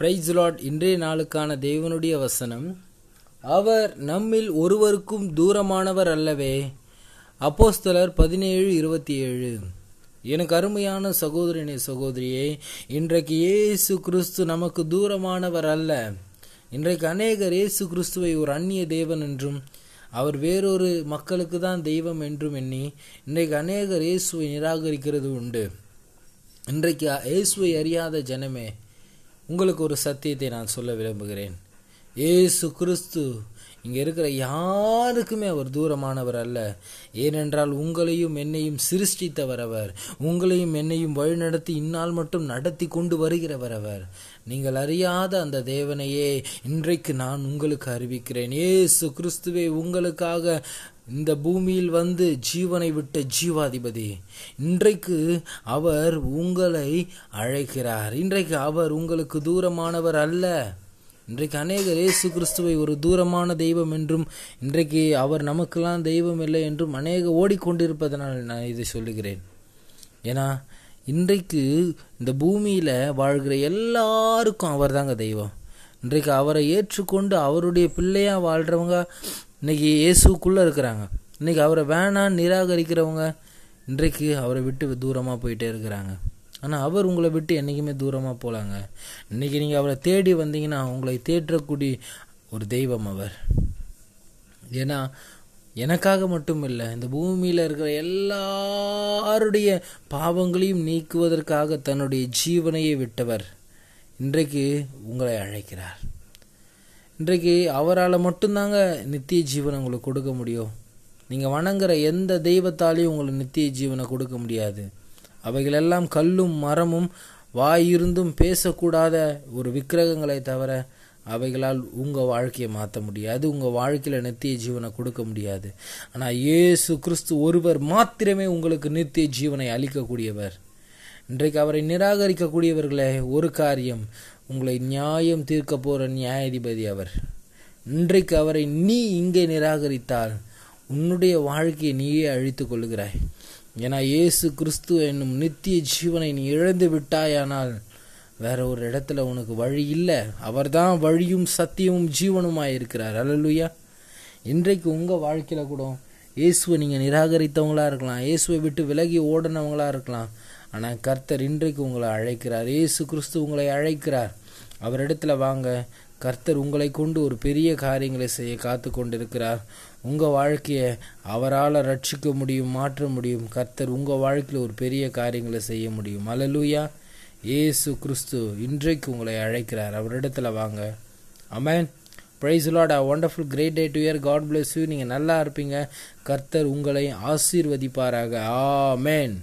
Price lot இன்றைய நாளுக்கான தேவனுடைய வசனம். அவர் நம்மில் ஒருவருக்கும் தூரமானவர் அல்லவே. அப்போஸ்தலர் பதினேழு இருபத்தி ஏழு எனக்கு அருமையான சகோதரனே சகோதரியே இன்றைக்கு இயேசு கிறிஸ்து நமக்கு தூரமானவர் அல்ல. இன்றைக்கு அநேகர் இயேசு கிறிஸ்துவை ஒரு அந்நிய தேவன் என்றும் அவர் வேறொரு மக்களுக்கு தான் தெய்வம் என்றும் எண்ணி இன்றைக்கு அநேகர் இயேசுவை நிராகரிக்கிறது உண்டு. இன்றைக்கு இயேசுவை அறியாத ஜனமே உங்களுக்கு ஒரு சத்தியத்தை நான் சொல்ல விரும்புகிறேன். ஏசு கிறிஸ்து இங்கே இருக்கிற யாருக்குமே அவர் தூரமானவர் அல்ல. ஏனென்றால் உங்களையும் என்னையும் சிருஷ்டித்தவர் அவர். உங்களையும் என்னையும் வழிநடத்தி இந்நாள் மட்டும் நடத்தி கொண்டு வருகிறவர் அவர். நீங்கள் அறியாத அந்த தேவனையே இன்றைக்கு நான் உங்களுக்கு அறிவிக்கிறேன். ஏசு கிறிஸ்துவே உங்களுக்காக இந்த பூமியில் வந்து ஜீவனை விட்ட ஜீவாதிபதி. இன்றைக்கு அவர் உங்களை அழைக்கிறார். இன்றைக்கு அவர் உங்களுக்கு தூரமானவர் அல்ல. இன்றைக்கு அநேகர் இயேசு கிறிஸ்துவை ஒரு தூரமான தெய்வம் என்றும் இன்றைக்கு அவர் நமக்கெல்லாம் தெய்வம் இல்லை என்றும் அநேக ஓடிக்கொண்டிருப்பதனால் நான் இதை சொல்லுகிறேன். ஏன்னா இன்றைக்கு இந்த பூமியில் வாழ்கிற எல்லாருக்கும் அவர் தாங்க தெய்வம். இன்றைக்கு அவரை ஏற்றுக்கொண்டு அவருடைய பிள்ளையாக வாழ்கிறவங்க இன்னைக்கு இயேசுக்குள்ளே இருக்கிறாங்க. இன்னைக்கு அவரை வேணான்னு நிராகரிக்கிறவங்க இன்றைக்கு அவரை விட்டு தூரமாக போயிட்டே இருக்கிறாங்க. ஆனால் அவர் உங்களை விட்டு என்றைக்குமே தூரமாக போகலாங்க இன்றைக்கி நீங்கள் அவரை தேடி வந்தீங்கன்னா உங்களை தேற்றக்கூடிய ஒரு தெய்வம் அவர். ஏன்னா எனக்காக மட்டும் இல்லை இந்த பூமியில் இருக்கிற எல்லாருடைய பாவங்களையும் நீக்குவதற்காக தன்னுடைய ஜீவனையே விட்டவர் இன்றைக்கு உங்களை அழைக்கிறார். இன்றைக்கு அவரால் மட்டும்தாங்க நித்திய ஜீவனை உங்களுக்கு கொடுக்க முடியும். நீங்கள் வணங்குற எந்த தெய்வத்தாலையும் உங்களுக்கு நித்திய ஜீவனை கொடுக்க முடியாது. அவைகளெல்லாம் கல்லும் மரமும் வாயிருந்தும் பேசக்கூடாத ஒரு விக்கிரகங்களை தவிர அவைகளால் உங்கள் வாழ்க்கையை மாற்ற முடியாது. உங்கள் வாழ்க்கையில் நித்திய ஜீவனை கொடுக்க முடியாது. ஆனால் இயேசு கிறிஸ்து ஒருவர் மாத்திரமே உங்களுக்கு நித்திய ஜீவனை அளிக்கக்கூடியவர். இன்றைக்கு அவரை நிராகரிக்கக்கூடியவர்களே ஒரு காரியம் உங்களை நியாயம் தீர்க்க போகிற நியாயாதிபதி அவர். இன்றைக்கு அவரை நீ இங்கே நிராகரித்தால் உன்னுடைய வாழ்க்கையை நீயே அழித்து கொள்கிறாய் ஏன்னா இயேசு கிறிஸ்து என்னும் நித்திய ஜீவனை நீ இழந்து விட்டாயானால் வேற ஒரு இடத்துல உனக்கு வழி இல்லை. அவர்தான் வழியும் சத்தியமும் ஜீவனுமாக இருக்கிறார். அல்லலுயா. இன்றைக்கு உங்கள் வாழ்க்கையில் கூட இயேசுவை நீங்கள் நிராகரித்தவங்களா இருக்கலாம் இயேசுவை விட்டு விலகி ஓடினவங்களா இருக்கலாம் ஆனால் கர்த்தர் இன்றைக்கு உங்களை அழைக்கிறார். இயேசு கிறிஸ்து உங்களை அழைக்கிறார். அவரிடத்துல வாங்க கர்த்தர் உங்களை கொண்டு ஒரு பெரிய காரியங்களை செய்ய காத்து கொண்டிருக்கிறார். உங்கள் வாழ்க்கையை அவரால் ரட்சிக்க முடியும் மாற்ற முடியும். கர்த்தர் உங்கள் வாழ்க்கையில் ஒரு பெரிய காரியங்களை செய்ய முடியும். அலலூயா ஏசு கிறிஸ்து இன்றைக்கு உங்களை அழைக்கிறார். அவரிடத்துல வாங்க. Amen praise lord a wonderful great day to year God bless you நீங்கள் நல்லா இருப்பீங்க. கர்த்தர் உங்களை ஆசீர்வதிப்பாராக. ஆ மேன்